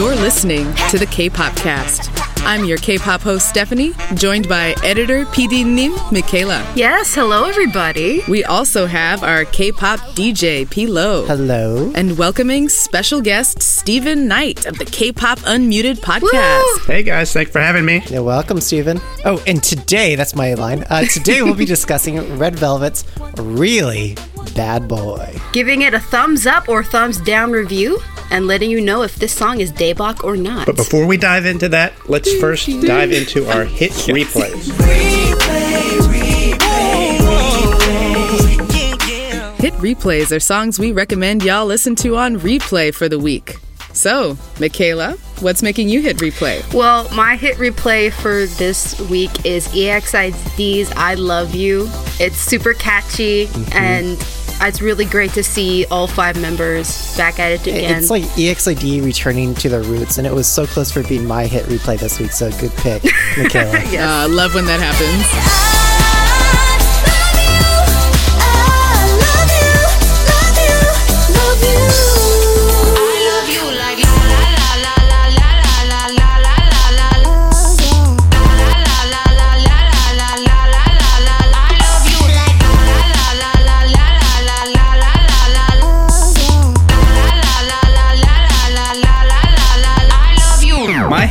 You're listening to the K-Pop Cast. I'm your K-pop host Stephanie, joined by editor PD Nim Michaela. Yes, hello everybody. We also have our K-pop DJ Pilo. Hello. And welcoming special guest Stephen Knight of the K-pop Unmuted podcast. Woo! Hey guys, thanks for having me. You're welcome, Stephen. Oh, and today, that's my line. Uh, today we'll be discussing Red Velvet's Really Bad Boy. Giving it a thumbs up or thumbs down review and letting you know if this song is Daebak or not. But before we dive into that, let's first dive into our hit replays. Hit replays are songs we recommend y'all listen to on replay for the week. So, Michaela, what's making you hit replay? well, my hit replay for this week is EXID's I Love You. It's super catchy and it's really great to see all five members back at it again. It's like EXID returning to their roots, and it was so close for being my hit replay this week, so good pick, Michaela. Uh, love when that happens.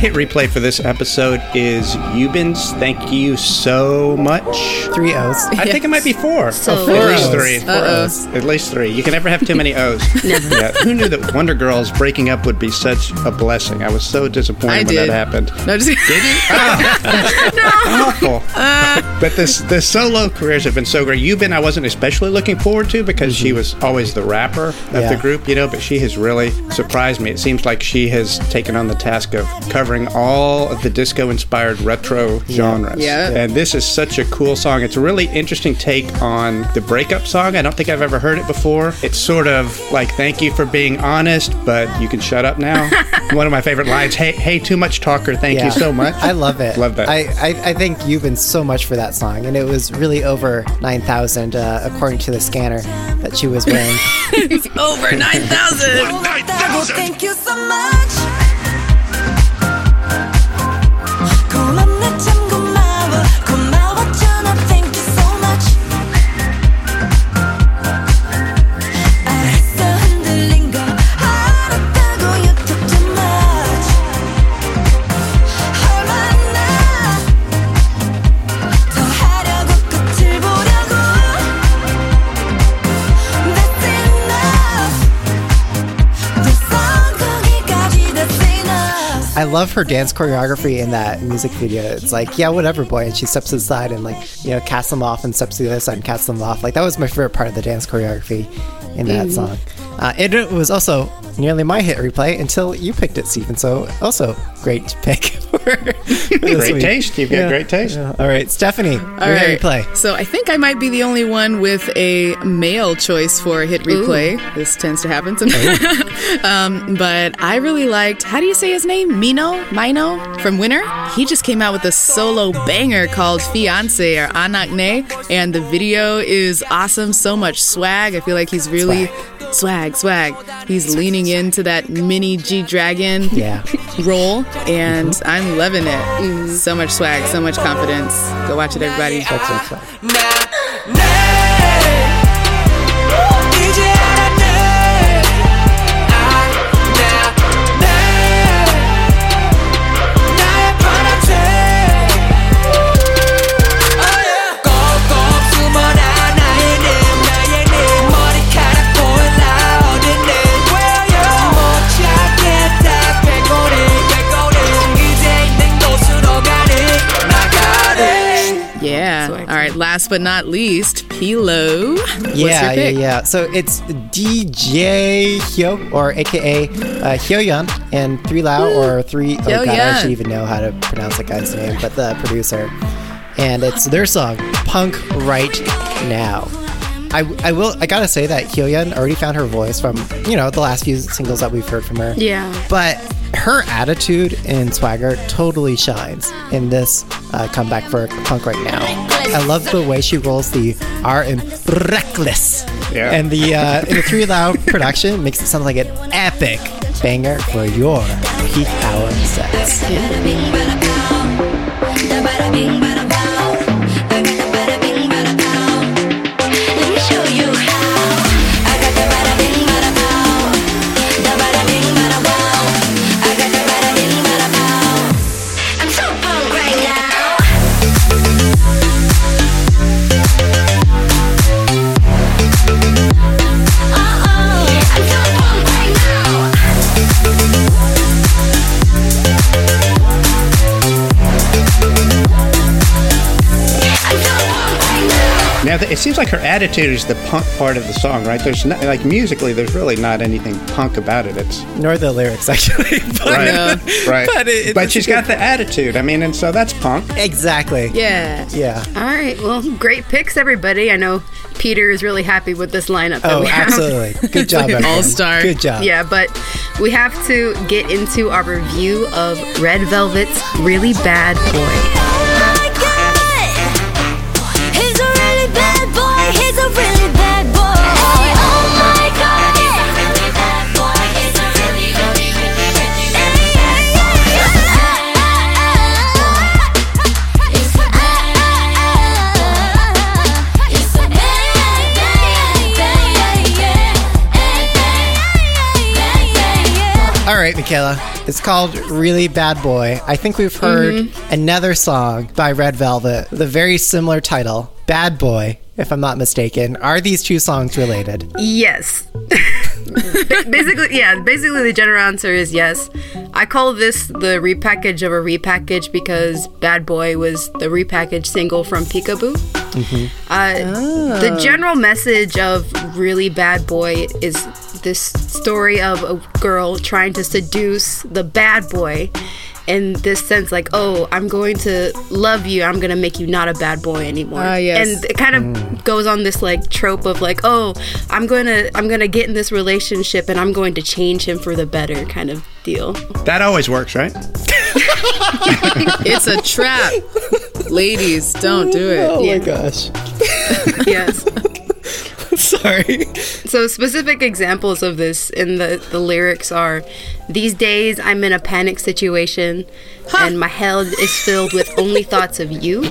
hit replay for this episode is Eubin's Thank You So Much. Three O's. I think it might be four. So- At least O's. three. Four Uh-oh. O's. At least three. You can never have too many O's. Never. Yeah. Who knew that Wonder Girls breaking up would be such a blessing? I was so disappointed I when did. that happened. No, just Did you? Oh. Awful. Uh, but this the solo careers have been so great. You've been I wasn't especially looking forward to because she mhm. was always the rapper of Yeah. the group, you know. But she has really surprised me. It seems like she has taken on the task of covering all of the disco-inspired retro genres. Yeah. And this is such a cool song. It's a really interesting take on the breakup song. I don't think I've ever heard it before. It's sort of like "Thank you for being honest, but you can shut up now." One of my favorite lines. Hey, hey, too much talker. Thank Yeah. you so much. I love it. Love that. I, I, I thank Eubin so much for that song, and it was really over 9,000 uh, according to the scanner that she was wearing. over 9,000. Thank you so much. Love her dance choreography in that music video. It's like, yeah, whatever, boy. And she steps aside and, like, you know, casts them off and steps to the other side and casts them off. Like, that was my favorite part of the dance choreography in that song. Uh, it was also nearly my hit replay until you picked it, Stephen. So, also, great pick. for, for this Great week. taste. You've got great taste. Yeah. All right, Stephanie, All right. replay. So I think I might be the only one with a male choice for a hit replay. This tends to happen sometimes. um, but I really liked, how do you say his name? Mino? Mino from Winner? He just came out with a solo banger called Fiance or Anak Ne. And the video is awesome. So much swag. I feel like he's really swag, swag. He's leaning into that mini G Dragon Yeah. role. And I'm loving it. Mm-hmm. So much swag, so much confidence. Go watch it, everybody. Right. Last but not least, Pilo. Yeah, yeah, yeah. So it's DJ Hyo, or AKA uh, Hyoyeon, and Three Lao, or Three. Oh god, I should even know how to pronounce that guy's name, but the producer. And it's their song, Punk Right Now. I, I will I gotta say that Hyoyeon already found her voice from you know the last few singles that we've heard from her. Yeah. But her attitude and swagger totally shines in this uh, comeback for Punk right now. I love the way she rolls the R in reckless. Yeah. And the uh, in the three loud production makes it sound like an epic banger for your peak hour sets. I'm like her attitude is the punk part of the song, right? There's not, like musically, there's really not anything punk about it. It's Nor the lyrics, actually. but, right, uh, right. But, it, but it's she's a good got the attitude. I mean, and so that's punk. Exactly. Yeah. Yeah. All right. Well, great picks, everybody. I know Peter is really happy with this lineup. that Oh, we have. absolutely. Good job, like all-star. Good job. Yeah, but we have to get into our review of Red Velvet's Really Bad Boy. Right, Michaela. It's called Really Bad Boy. I think we've heard Mm-hmm. another song by Red Velvet with a very similar title, Bad Boy, if I'm not mistaken. Are these two songs related? Yes. Ba- basically, yeah, basically the general answer is yes. I call this the repackage of a repackage because Bad Boy was the repackaged single from Peekaboo. Uh, The general message of Really Bad Boy is this story of a girl trying to seduce the bad boy in this sense like oh i'm going to love you i'm going to make you not a bad boy anymore Ah, yes. and it kind of goes on this like trope of like oh i'm going to i'm going to get in this relationship and i'm going to change him for the better kind of deal That always works, right? It's a trap. Ladies, don't do it. Oh Yeah. my gosh. yes Sorry. So specific examples of this in the, the lyrics are these days I'm in a panic situation and my head is filled with only thoughts of you.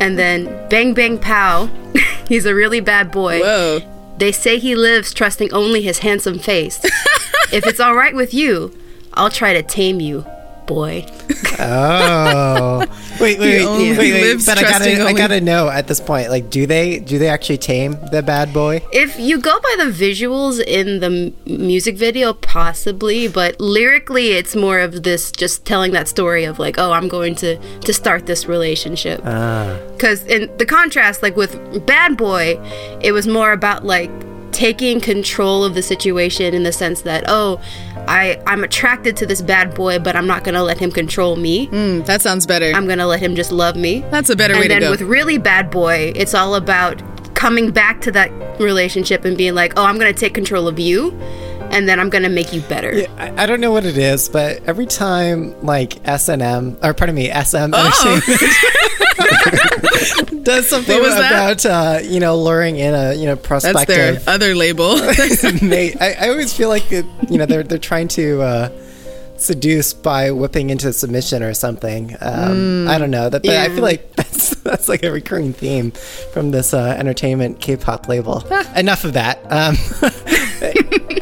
And then bang bang pow. He's a really bad boy. Whoa. They say he lives trusting only his handsome face. if it's all right with you, I'll try to tame you, boy. Oh. Wait, wait, wait, only wait, wait. But I gotta, I gotta know at this point. Like, do they, do they actually tame the bad boy? If you go by the visuals in the m- music video, possibly, but lyrically, it's more of this just telling that story of like, oh, I'm going to to start this relationship. Ah. Because in the contrast, like with Bad Boy, it was more about like taking control of the situation in the sense that, oh, I I'm attracted to this bad boy, but I'm not gonna let him control me. Mm, that sounds better. I'm gonna let him just love me. That's a better and way to then go. with really bad boy, it's all about coming back to that relationship and being like, oh, I'm gonna take control of you, and then I'm gonna make you better. I, I don't know what it is, but every time like S and M or pardon me SM Oh. Does something was that? about uh, you know luring in a you know prospective. That's their other label. I, I always feel like it, you know they're they're trying to uh, seduce by whipping into submission or something. Um, I don't know that, but I feel like that's that's like a recurring theme from this uh, entertainment K-pop label. Enough of that. Um,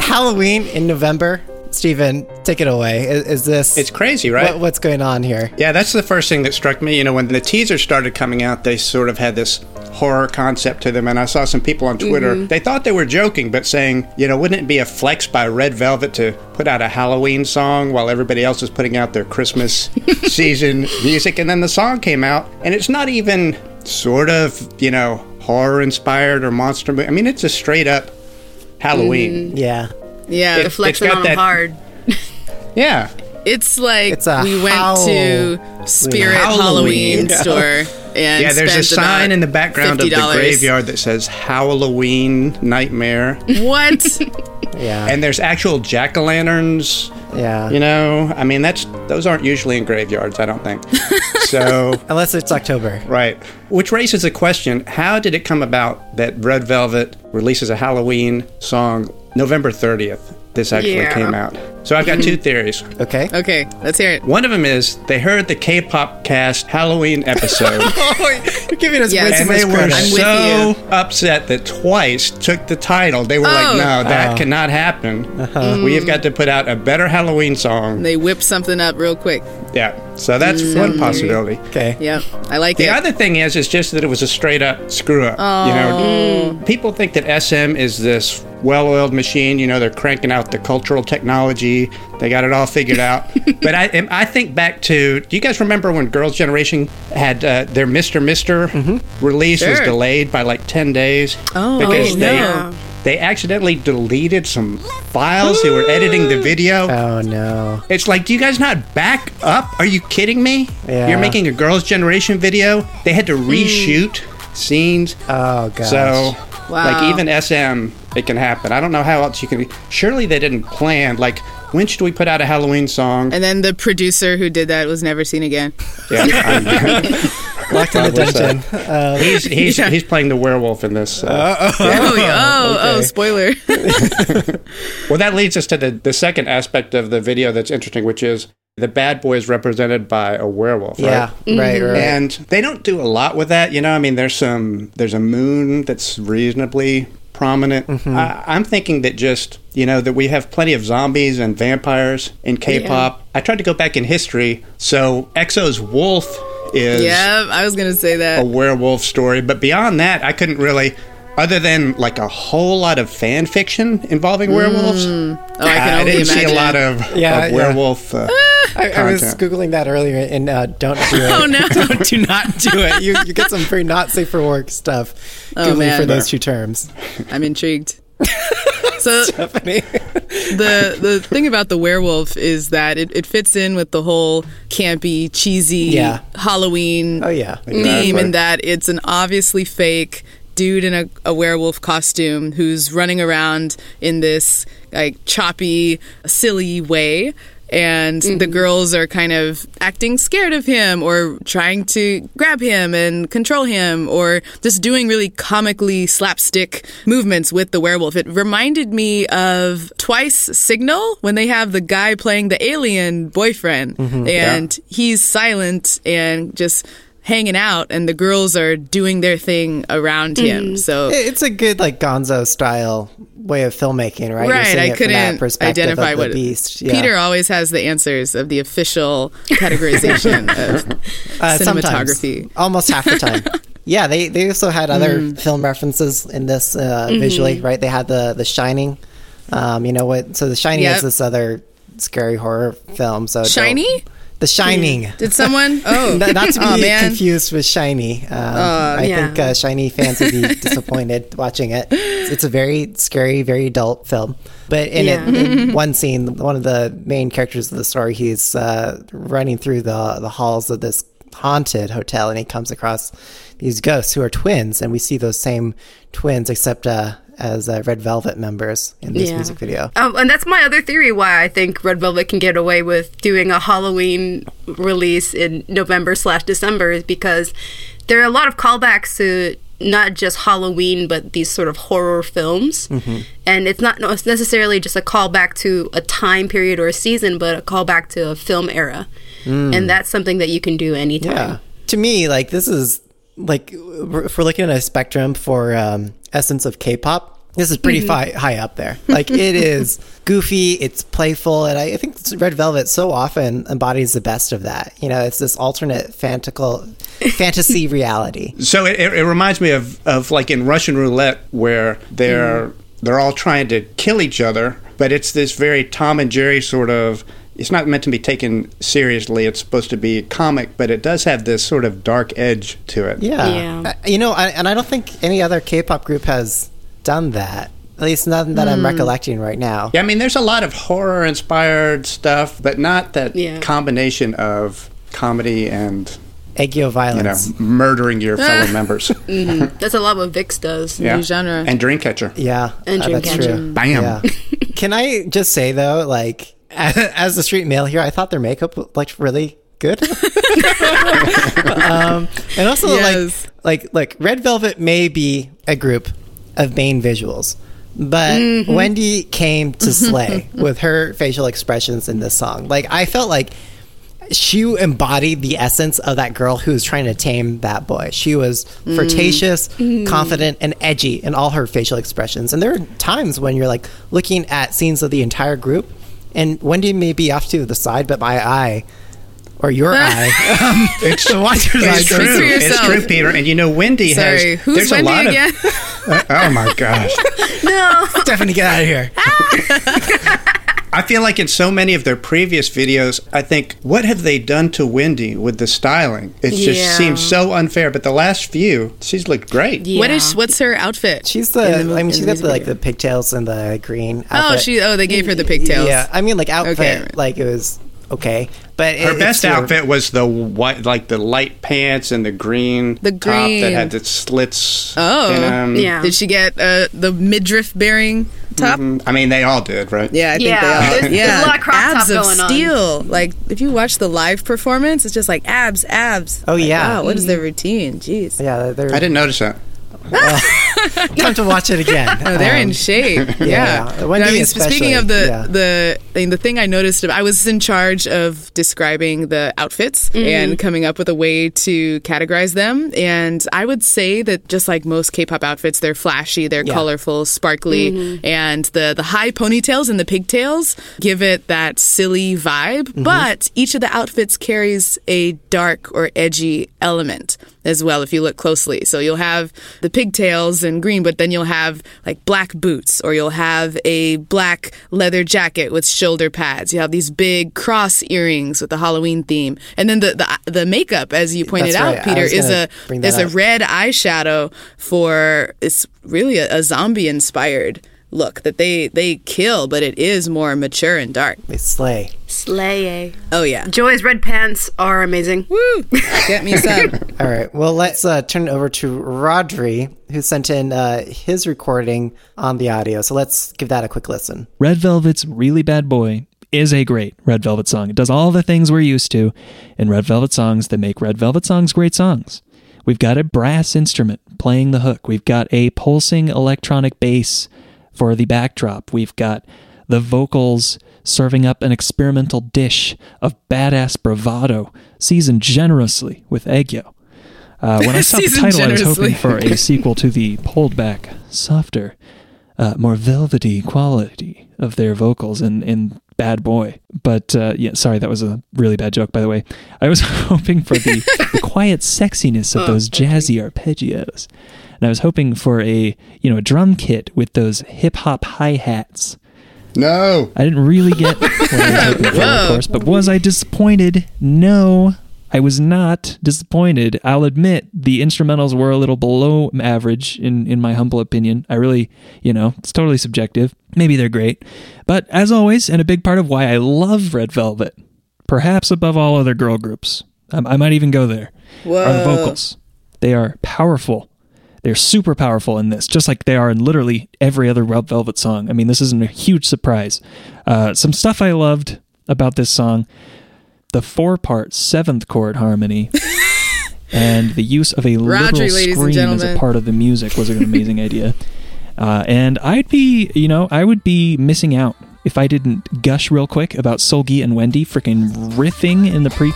Halloween in November. Steven, take it away. Is, is this It's crazy, right? What, what's going on here? Yeah, that's the first thing that struck me. You know, when the teaser started coming out, they sort of had this horror concept to them, and I saw some people on Twitter. Mm-hmm. They thought they were joking, but saying, you know, wouldn't it be a flex by Red Velvet to put out a Halloween song while everybody else is putting out their Christmas season music? And then the song came out, and it's not even sort of, you know, horror inspired or monster movie. I mean, it's a straight up Halloween. Yeah, yeah. They're It's flexing got on him that- hard. Yeah. It's like It's a we went howl- to Spirit Halloween. Halloween store and Yeah, there's a sign in the background of the graveyard that says Halloween Nightmare. What? yeah, and there's actual jack o' lanterns. yeah. You know, I mean, that's those aren't usually in graveyards. I don't think. So, Unless it's October. right. Which raises a question: How did it come about that Red Velvet releases a Halloween song November 30th? this actually Yeah. came out. So I've got two theories. Okay. Okay, let's hear it. One of them is they heard the K-pop cast Halloween episode. Oh, you're giving us Yes. way too And much they were. I'm so upset that twice took the title. They were Oh. like, "No, that Oh. cannot happen. Uh-huh. We have mm. got to put out a better Halloween song." They whip something up real quick. Yeah, so that's mm. one possibility. okay. Yep, I like The it. The other thing is, is just that it was a straight up screw up. Oh. You know, oh. Mm. people think that SM is this well-oiled machine. You know, they're cranking out the cultural technology. They got it all figured out. but I, I think back to. Do you guys remember when Girls' Generation had uh, their Mister Mister mm-hmm. release was delayed by like ten days Oh, because oh, they no. They accidentally deleted some files. they were editing the video. Oh no. It's like, do you guys not back up? Are you kidding me? Yeah. You're making a girls' generation video. They had to hmm. reshoot scenes. Oh god! So, Wow. like, even SM, it can happen. I don't know how else you can. Be. Surely they didn't plan. Like, when should we put out a Halloween song? and then the producer who did that was never seen again. yeah, I'm- locked in the dungeon. Uh, he's he's Yeah. he's playing the werewolf in this. Uh, Oh, yeah. oh, oh, okay. spoiler. well, that leads us to the the second aspect of the video that's interesting, which is the bad boy is represented by a werewolf. yeah. Right? Right. Right. and they don't do a lot with that you know i mean there's some there's a moon that's reasonably prominent I, i'm thinking that just you know that we have plenty of zombies and vampires in k-pop i tried to go back in history so exo's wolf is yeah, I was gonna say that a werewolf story but beyond that i couldn't really other than like a whole lot of fan fiction involving werewolves Oh, I can I only didn't imagine. see a lot of, Yeah, of yeah. werewolf uh, I, I was googling that earlier, and uh, don't do it. Oh, no. don't, do not do it. You you get some very not safe for work stuff. Oh, googling man. for those two terms. I'm intrigued. so Stephanie. the the thing about the werewolf is that it, it fits in with the whole campy, cheesy Yeah. Halloween oh yeah. theme, in that it's an obviously fake dude in a, a werewolf costume who's running around in this like choppy, silly way. And the mm-hmm. girls are kind of acting scared of him or trying to grab him and control him or just doing really comically slapstick movements with the werewolf. It reminded me of Twice Signal when they have the guy playing the alien boyfriend. Mm-hmm. And he's silent and just hanging out and the girls are doing their thing around him. So It's a good like Gonzo style way of filmmaking, right? You're Right, seeing I it from that couldn't perspective identify of the what beast. Yeah. Peter always has the answers of the official categorization of Uh, sometimes. cinematography. almost half the time. yeah, they they also had other Mm. film references in this uh, Mm-hmm. visually, right? They had the the Shining. Um, you know what? So the Shining Yep. is this other scary horror film. So don't- SHINee? The Shining. Did someone? Oh, Not, to be oh, man. confused with SHINee. Um, I yeah. think uh, SHINee fans would be disappointed watching it. It's, it's a very scary, very adult film. But in Yeah. it, in one scene, one of the main characters of the story, he's uh, running through the the halls of this haunted hotel, and he comes across these ghosts who are twins, and we see those same twins, except uh, as uh, Red Velvet members in this Yeah. music video. Um, and that's my other theory why I think Red Velvet can get away with doing a Halloween release in November slash December is because there are a lot of callbacks to not just Halloween but these sort of horror films, and it's not necessarily just a callback to a time period or a season, but a callback to a film era, and mm. that's something that you can do anytime. Yeah. To me, like this is like if we're looking at a spectrum for um, essence of K-pop, this is pretty mm-hmm. fi- high up there. Like it is goofy, it's playful, and I, I think Red Velvet so often embodies the best of that. You know, it's this alternate fantastical fantasy reality. So it, it, it reminds me of, of like in Russian roulette where they're mm-hmm. they're all trying to kill each other, but it's this very Tom and Jerry sort of. It's not meant to be taken seriously. It's supposed to be comic, but it does have this sort of dark edge to it. Yeah, Yeah. Uh, you know, I, and I don't think any other K-pop group has done that. At least none that I'm recollecting right now. Yeah, I mean, there's a lot of horror inspired stuff, but not that Yeah. combination of comedy and Aegyo you know violence. murdering your fellow members. That's a lot what VIXX does. yeah, New genre. and Dreamcatcher. Yeah, And uh, that's Dreamcatcher. true. Bam. Yeah. Can I just say though, like as the street male here, I thought their makeup looked really good. um, and also Yes. like like like Red Velvet may be a group of main visuals, But Mm-hmm. Wendy came to slay with her facial expressions in this song. Like I felt like she embodied the essence of that girl who was trying to tame that boy. She was Mm. flirtatious, Mm-hmm. confident, and edgy in all her facial expressions. And there are times when you're like looking at scenes of the entire group, and Wendy may be off to the side, but my eye or your eye, um, It's, the watcher's eye it's Speak goes- true. It's true, Peter. And you know, Wendy Sorry, has. who's there's Wendy a lot again? Of, oh my gosh. No, Stephanie, get out of here. I feel like in so many of their previous videos, I think, what have they done to Wendy with the styling? It Yeah. just seems so unfair. But the last few, she's looked great. Yeah. What is what's her outfit? She's the. The I mean, she's got music the like the pigtails and the green. Oh, she. Oh, they gave her the pigtails. Yeah, I mean, like outfit, Okay. like it was okay, but it, Her it's best still- outfit was the white, like the light pants and the green The top green. that had the slits. Oh. in 'em. Yeah. Did she get uh, the midriff bearing top? I mean, they all did, right? Yeah, I think Yeah, they all. there's- yeah, there's a lot of crop top abs of going on. steel. Like if you watch the live performance, it's just like abs, abs. Oh, Like, yeah. Wow, what is their routine? Jeez. Yeah, they're I didn't notice that. time to watch it again. Oh, they're in Um, shape. yeah, Yeah. Wendy I mean, especially, speaking of the yeah. the Mean, the thing I noticed, I was in charge of describing the outfits and coming up with a way to categorize them. And I would say that just like most K-pop outfits, they're flashy, they're Yeah. colorful, sparkly, and the the high ponytails and the pigtails give it that silly vibe. Mm-hmm. But each of the outfits carries a dark or edgy element as well if you look closely. So you'll have the pigtails and green, but then you'll have like black boots or you'll have a black leather jacket with shoulder pads. You have these big cross earrings with the Halloween theme. And then the the, the makeup as you pointed That's out, right. Peter, is a is a up. red eyeshadow for it's really a, a zombie inspired look that they they kill, but it is more mature and dark. They slay. Slay. Oh yeah. Joy's red pants are amazing. Woo! Get me some. All right, well, let's uh, turn it over to Rodri, who sent in uh, his recording on the audio. So let's give that a quick listen. Red Velvet's Really Bad Boy is a great Red Velvet song. It does all the things we're used to in Red Velvet songs that make Red Velvet songs great songs. We've got a brass instrument playing the hook. We've got a pulsing electronic bass for the backdrop. We've got the vocals serving up an experimental dish of badass bravado, seasoned generously with Aegyo. Uh, when I saw the title, I was hoping for a sequel to the pulled back, softer, uh, more velvety quality of their vocals in, in Bad Boy. But uh, yeah, sorry, that was a really bad joke, by the way. I was hoping for the, the quiet sexiness of those jazzy arpeggios. And I was hoping for a, you know, a drum kit with those hip hop hi hats. No. I didn't really get what I was hoping for, of course, but was I disappointed? No, I was not disappointed. I'll admit the instrumentals were a little below average, in, in my humble opinion. I really, you know, it's totally subjective. Maybe they're great. But as always, and a big part of why I love Red Velvet, perhaps above all other girl groups, I, I might even go there, Whoa. are the vocals. They are powerful. They're super powerful in this, just like they are in literally every other Red Velvet song. I mean, this isn't a huge surprise. Uh, some stuff I loved about this song the four part seventh chord harmony and the use of a Rodri, literal scream as a part of the music was an amazing idea. Uh, and I'd be, you know, I would be missing out if I didn't gush real quick about Seulgi and Wendy freaking riffing in the pre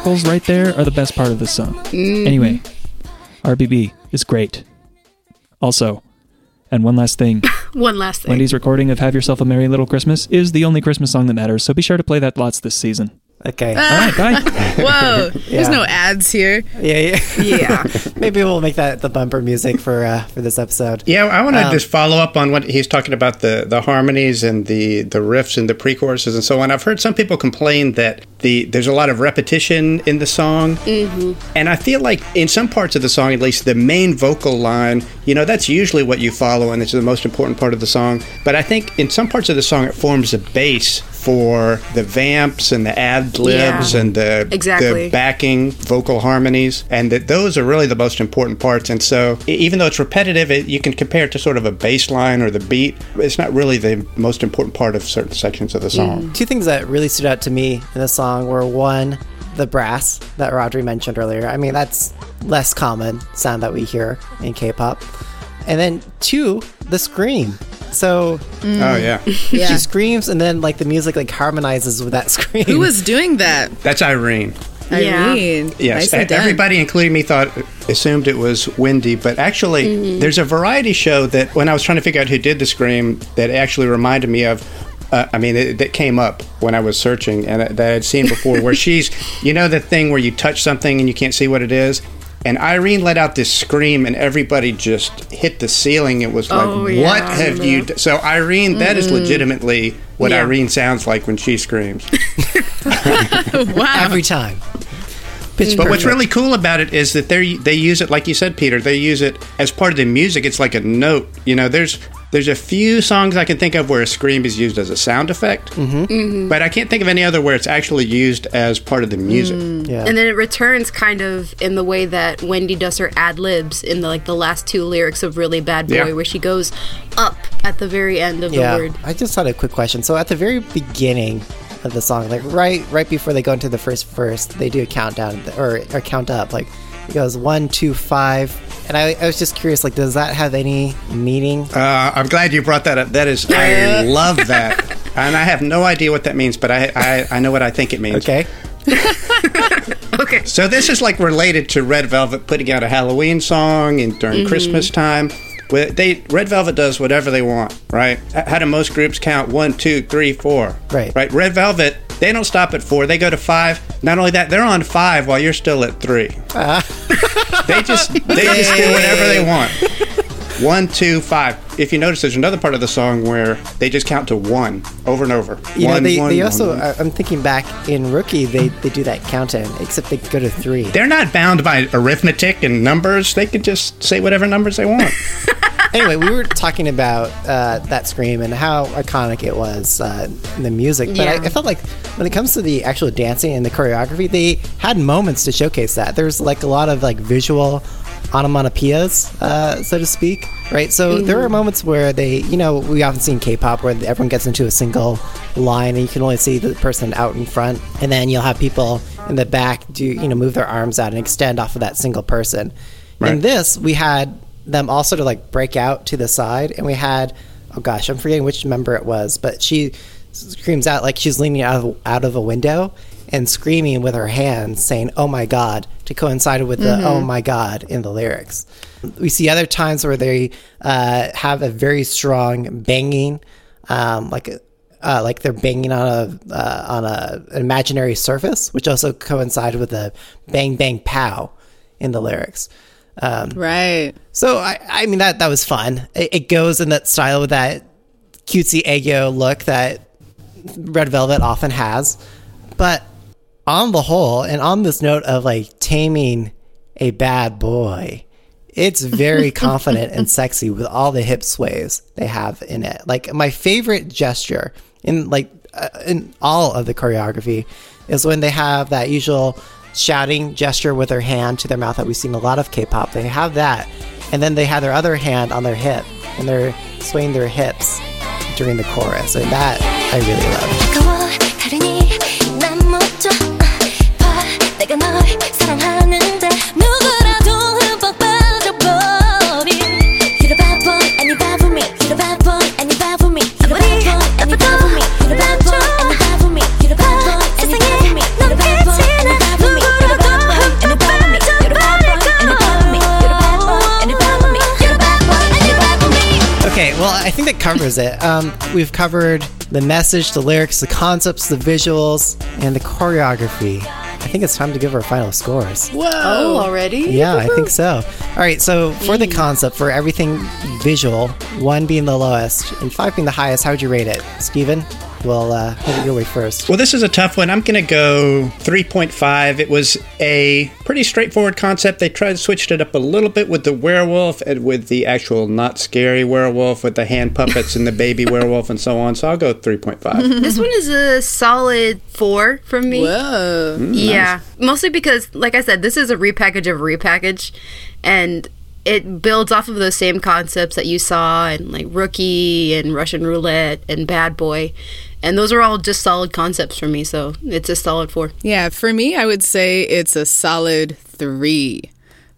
vocals right there are the best part of this song. Mm-hmm. Anyway, RBB is great. Also, and one last thing One last thing. Wendy's recording of Have Yourself a Merry Little Christmas is the only Christmas song that matters, so be sure to play that lots this season. Okay. All right, bye. Whoa. There's no ads here. yeah, yeah. Yeah. Maybe we'll make that the bumper music for uh, for this episode. Yeah, I want to Um, just follow up on what he's talking about the the harmonies and the the riffs and the pre-choruses and so on. I've heard some people complain that the there's a lot of repetition in the song, mm-hmm. and I feel like in some parts of the song, at least, the main vocal line, you know, that's usually what you follow, and it's the most important part of the song. But I think in some parts of the song, it forms a base for the vamps and the ad libs Yeah. and the, Exactly. the backing vocal harmonies, and that those are really the most important parts. And so, even though it's repetitive, it, you can compare it to sort of a bass line or the beat. It's not really the most important part of certain sections of the mm. song. Two things that really stood out to me in the song were one, the brass that Rodri mentioned earlier. I mean, that's less common sound that we hear in K-pop. And then two, the scream. So Oh yeah, Yeah. she screams, and then like the music like harmonizes with that scream. Who was doing that? that's Irene. Yeah. Irene. Yes, Nicely e- done. everybody, including me, thought assumed it was Wendy, but actually, there's a variety show that when I was trying to figure out who did the scream, that actually reminded me of. Uh, I mean, it, that came up when I was searching, and that I'd seen before, where she's, you know, the thing where you touch something and you can't see what it is. And Irene let out this scream, and everybody just hit the ceiling. It was like, Oh, yeah, "What I have remember you?" that. d-" So Irene, that is mm-hmm. legitimately what Yeah. Irene sounds like when she screams. wow. every time. Pitch But what's really cool about it is that they they use it like you said, Peter. They use it as part of the music. It's like a note. You know, there's there's a few songs I can think of where a scream is used as a sound effect, mm-hmm. but I can't think of any other where it's actually used as part of the music. yeah. And then it returns kind of in the way that Wendy does her ad libs in the like the last two lyrics of Really Bad Boy, Yeah. where she goes up at the very end of yeah. the word. I just had a quick question. So at the very beginning of the song, like right right before they go into the first verse, they do a countdown or or count up. Like it goes one, two, five. And I, I was just curious, like, does that have any meaning? Uh, I'm glad you brought that up. That is, I love that, and I have no idea what that means, but I I, I know what I think it means. Okay. Okay. So this is like related to Red Velvet putting out a Halloween song and during Christmas time. They Red Velvet does whatever they want, right? How do most groups count? One, two, three, four. Right. Right. Red Velvet, they don't stop at four. They go to five. Not only that, they're on five while you're still at three. Uh-huh. they just they just do whatever they want. One, two, five. If you notice, there's another part of the song where they just count to one over and over. You One, know, they, one, they also, one. I'm thinking back in Rookie, they, they do that countdown, except they go to three. They're not bound by arithmetic and numbers. They can just say whatever numbers they want. anyway, we were talking about uh, that scream and how iconic it was uh, in the music, but I, Yeah. I felt like when it comes to the actual dancing and the choreography, they had moments to showcase that. There's like a lot of like visual onomatopoeias, uh, so to speak, right? So there are moments where they, you know, we often see in K-pop where everyone gets into a single line and you can only see the person out in front, and then you'll have people in the back do, you know, move their arms out and extend off of that single person. In this, we had them also to like break out to the side, and we had, oh gosh, I'm forgetting which member it was, but she screams out like she's leaning out of out of a window and screaming with her hands, saying "Oh my God" to coincide with the "Oh my God" in the lyrics. We see other times where they uh, have a very strong banging, um, like. Uh, like they're banging on a uh, on a an imaginary surface, which also coincided with the bang bang pow in the lyrics. Um, Right. so I, I mean that that was fun. It, it goes in that style with that cutesy Aegyo look that Red Velvet often has. But on the whole, and on this note of like taming a bad boy, it's very confident and sexy with all the hip sways they have in it. Like my favorite gesture in like uh, in all of the choreography is when they have that usual shouting gesture with their hand to their mouth that we've seen a lot of K-pop. They have that, and then they have their other hand on their hip and they're swaying their hips during the chorus, and that I really love. Think that covers it. Um, we've covered the message, the lyrics, the concepts, the visuals, and the choreography. I think it's time to give our final scores. Whoa. Oh, already? Yeah, I think so. All right, so for the concept, for everything visual, one being the lowest and five being the highest, how would you rate it, Steven? We'll uh, we'll go away first. Well, this is a tough one. I'm going to go 3.5. It was a pretty straightforward concept. They tried switched it up a little bit with the werewolf and with the actual not scary werewolf with the hand puppets and the baby werewolf and so on. So I'll go 3.5. This one is a solid four from me. Whoa. Yeah, mostly because, like I said, this is a repackage of a repackage, and it builds off of those same concepts that you saw in like Rookie and Russian Roulette and Bad Boy, and those are all just solid concepts for me. So it's a solid four. Yeah, for me, I would say it's a solid three.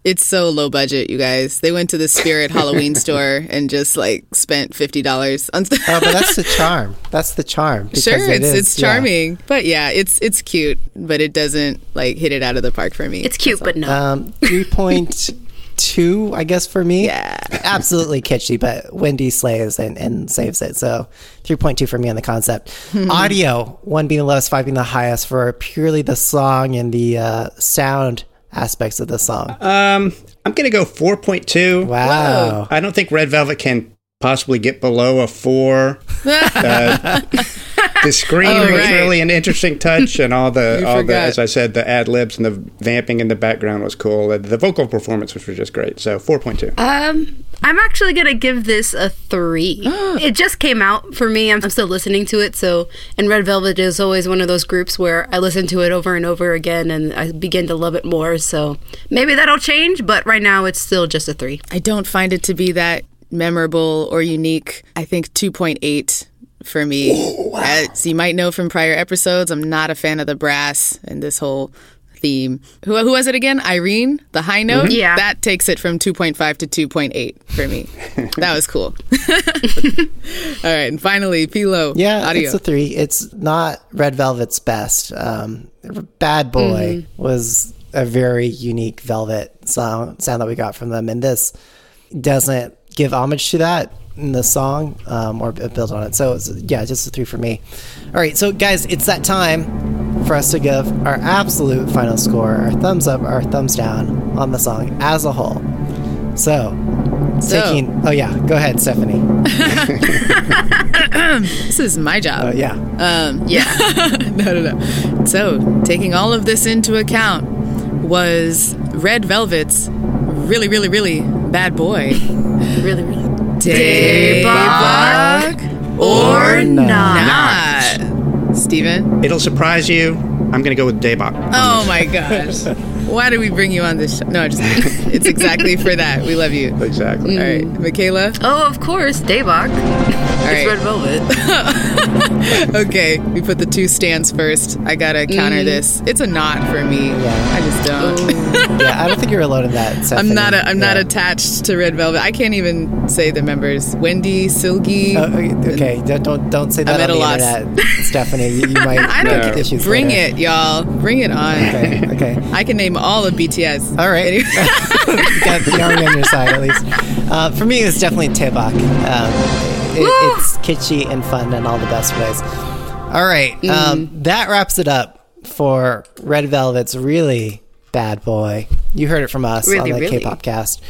It's so low budget, you guys. They went to the Spirit Halloween store and just like spent fifty dollars on stuff. Oh, but that's the charm. That's the charm. because Sure, it it's is, it's yeah. charming, but yeah, it's it's cute, but it doesn't like hit it out of the park for me. It's cute, but no. Um, three point two, I guess, for me. Yeah. absolutely kitschy, but Wendy slays and, and saves it. So three point two for me on the concept. Audio, one being the lowest, five being the highest for purely the song and the uh, sound aspects of the song. Um, I'm going to go 4.2. wow. I don't think Red Velvet can possibly get below a four. Uh, the scream Oh, was right. really an interesting touch, and all the You all the as I said, the ad libs and the vamping in the background was cool. The, the vocal performance which was just great. So 4.2. Um, I'm actually gonna give this a three. it just came out for me. I'm, I'm still listening to it. So, and Red Velvet is always one of those groups where I listen to it over and over again, and I begin to love it more. So maybe that'll change, but right now it's still just a three. I don't find it to be that memorable or unique. I think 2.8 for me. As you might know from prior episodes, I'm not a fan of the brass and this whole theme. Who, who was it again? Irene, the high note? Yeah. That takes it from 2.5 to 2.8 for me. that was cool. All right. And finally, Pilo. Yeah, audio. it's a three. It's not Red Velvet's best. Um, Bad Boy was a very unique Velvet sound, sound that we got from them, and this doesn't give homage to that in the song um, or build on it. So yeah, just a three for me. All right, so guys, it's that time for us to give our absolute final score, our thumbs up, our thumbs down on the song as a whole. So, So- taking. Oh yeah, go ahead, Stephanie. this is my job. Uh, yeah. Yeah, no, no, no. So, taking all of this into account, was Red Velvet's really, really, really bad boy really, really. Daebak or not? not? Steven? It'll surprise you. I'm going to go with Daebak. Oh my gosh. Why did we bring you on this show? No, just. It's exactly for that. We love you. Exactly. All right, Michaela? Oh, of course, Daebak. All It's right. Red Velvet. Okay, we put the two stands first. I gotta counter this. It's a knot for me. Yeah. I just don't. yeah, I don't think you're alone in that. Stephanie. I'm not. A, I'm not attached to Red Velvet. I can't even say the members. Wendy, Silky. Oh, okay, okay, don't- don't don't say that at on the loss. internet, Stephanie. You, you might I don't get care. issues Bring later. it, y'all. Bring it on. Okay, okay. I can name all of BTS. All right. Anyway. you got the army on your side at least. Uh, for me, it's definitely Daebak. Um, it, it's kitschy and fun in all the best ways. All right, um, that wraps it up for Red Velvet's really bad boy. You heard it from us Really, on the really. K-pop cast.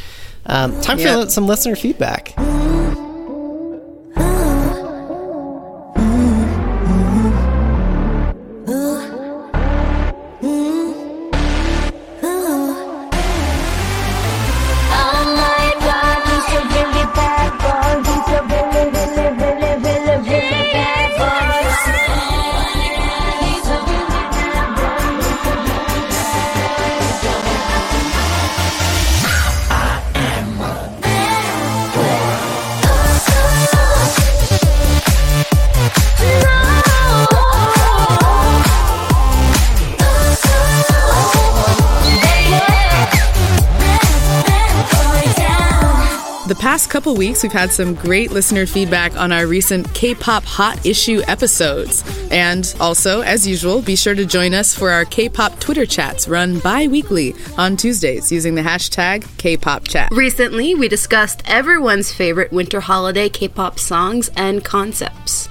Um, time for Yeah. some listener feedback. The past couple weeks, we've had some great listener feedback on our recent K pop hot issue episodes. And also, as usual, be sure to join us for our K pop Twitter chats run bi weekly on Tuesdays using the hashtag K pop chat. Recently, we discussed everyone's favorite winter holiday K pop songs and concepts.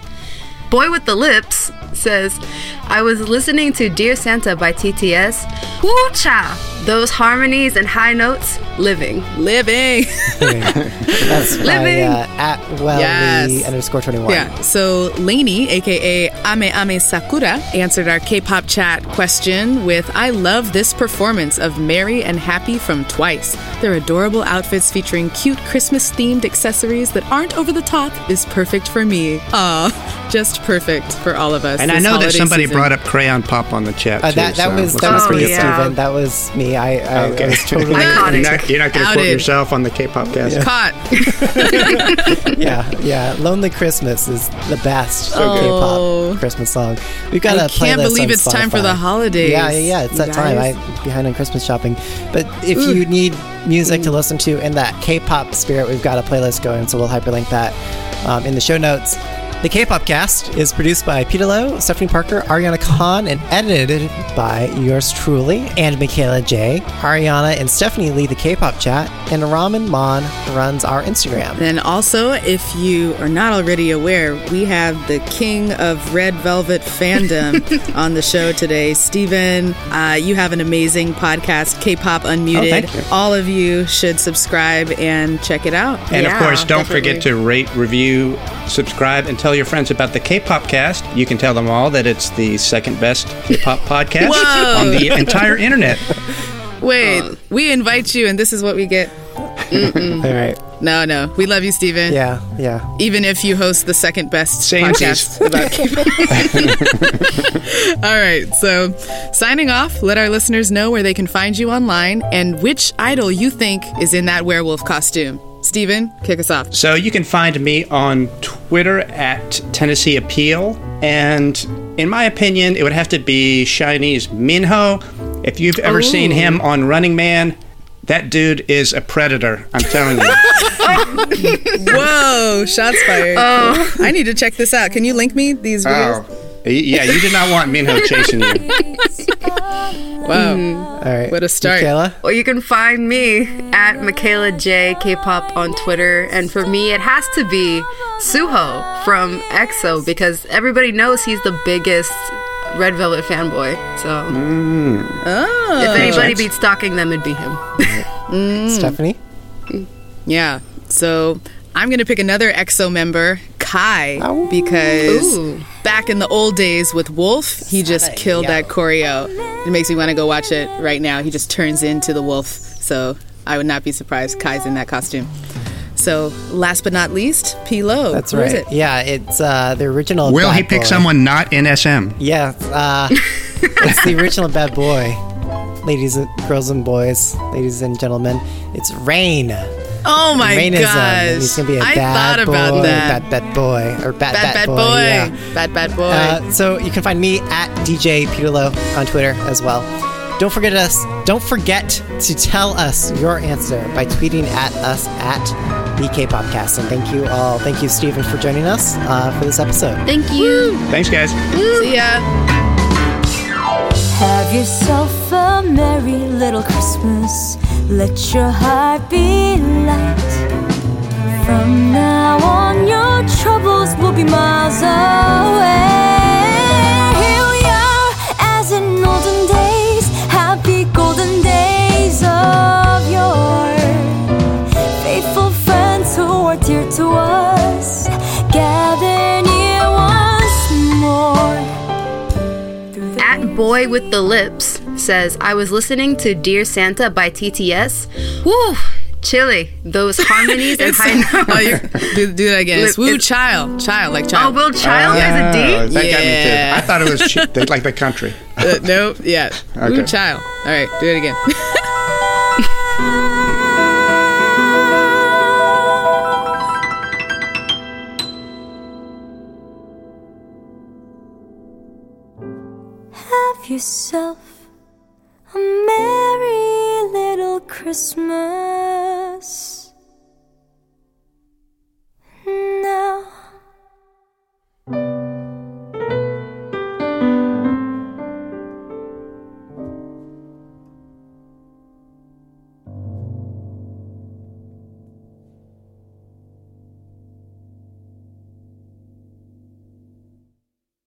Boy with the Lips says, I was listening to Dear Santa by TTS. Woo cha! Those harmonies and high notes, living. Living. That's by Living. uh, at well Yes. underscore 21. Yeah. So Lainey, aka Ame Ame Sakura, answered our K-pop chat question with "I love this performance of Merry and Happy from Twice. Their adorable outfits featuring cute Christmas-themed accessories that aren't over the top is perfect for me. Aw, just perfect for all of us. And I know that somebody season. brought up Crayon Pop on the chat. Uh, too, that that so was let's that was Oh, me, forget yeah. Steven. That was me. I, I, Okay. I was totally Iconic. You're not, you're not going to quote yourself on the K-pop cast. Caught. yeah, yeah. Lonely Christmas is the best good. Oh. K-pop Christmas song. We've got I a can't believe on it's time for the Spotify. holidays. Yeah, yeah, yeah. It's that time. guys. I behind on Christmas shopping. But if you need music to listen to in that K-pop spirit, we've got a playlist going, so we'll hyperlink that um, in the show notes. The K-pop cast is produced by Peter Lowe, Stephanie Parker, Ariana Khan, and edited by yours truly and Michaela J. Ariana and Stephanie lead the K-pop chat, and Ramen Mon runs our Instagram. And also, if you are not already aware, we have the king of red velvet fandom on the show today, Steven. Uh, you have an amazing podcast, K-pop Unmuted. Oh, thank you. All of you should subscribe and check it out. And of course, don't definitely. forget to rate, review, subscribe, and tell your friends about the K-pop cast. You can tell them all that it's the second best K-pop podcast Whoa. on the entire internet. Wait, Uh, we invite you, and this is what we get. All right. No, no, we love you, Steven. Yeah, yeah. Even if you host the second best Same podcast about K-pop. All right, so signing off, let our listeners know where they can find you online and which idol you think is in that werewolf costume. Steven, kick us off. So you can find me on Twitter at Tennessee Appeal, and in my opinion, it would have to be SHINee's Minho. If you've ever seen him on Running Man, that dude is a predator. I'm telling you. Whoa, shots fired. Oh. I need to check this out. Can you link me these oh. videos? oh, yeah, you did not want Minho chasing you. Wow. Mm-hmm. All right. What a start. Michaela? Well, you can find me at Michaela J K-pop on Twitter, and for me, it has to be Suho from EXO because everybody knows he's the biggest Red Velvet fanboy. So mm. Oh. if anybody beats stalking them, it'd be him. Mm. Stephanie? Yeah. So I'm going to pick another EXO member, Kai, Oh. because Ooh. back in the old days with Wolf, he just killed that choreo. It makes me want to go watch it right now. He just turns into the wolf. So I would not be surprised Kai's in that costume. So last but not least, P Lo. That's Who right. is it? Yeah, it's uh, the original. Will Bad he pick Boy. someone not in SM? Yeah, uh, it's the original Bad Boy. Ladies, and girls, and boys, ladies and gentlemen, it's Rain. Oh my Rainism. gosh. He's gonna be a I bad thought boy, about that. bad bad boy, or bad bad, bad boy. boy. yeah. Bad, bad boy. Uh, so you can find me at DJ Peterlo on Twitter as well. Don't forget us. Don't forget to tell us your answer by tweeting at us at the K-Popcast. And thank you all. Thank you, Stephen, for joining us uh, for this episode. Thank you. Thanks, guys. See ya. Have yourself a merry little Christmas. Let your heart be light. From now on, your troubles will be miles away. Here we are, as in olden days, happy golden days of yore. Faithful friends who are dear to us, Boy with the Lips says, I was listening to Dear Santa by TTS. Woo! Chilly. Those harmonies and high notes. oh, you, do, do that again. It's Woo it's- Child. Child, like child. Oh, child. Will Child Oh, has a D? that got me Yeah. too. I thought it was chi- the- like the country. Uh, no, yeah. Woo Child. All right, do it again. yourself a merry little Christmas now.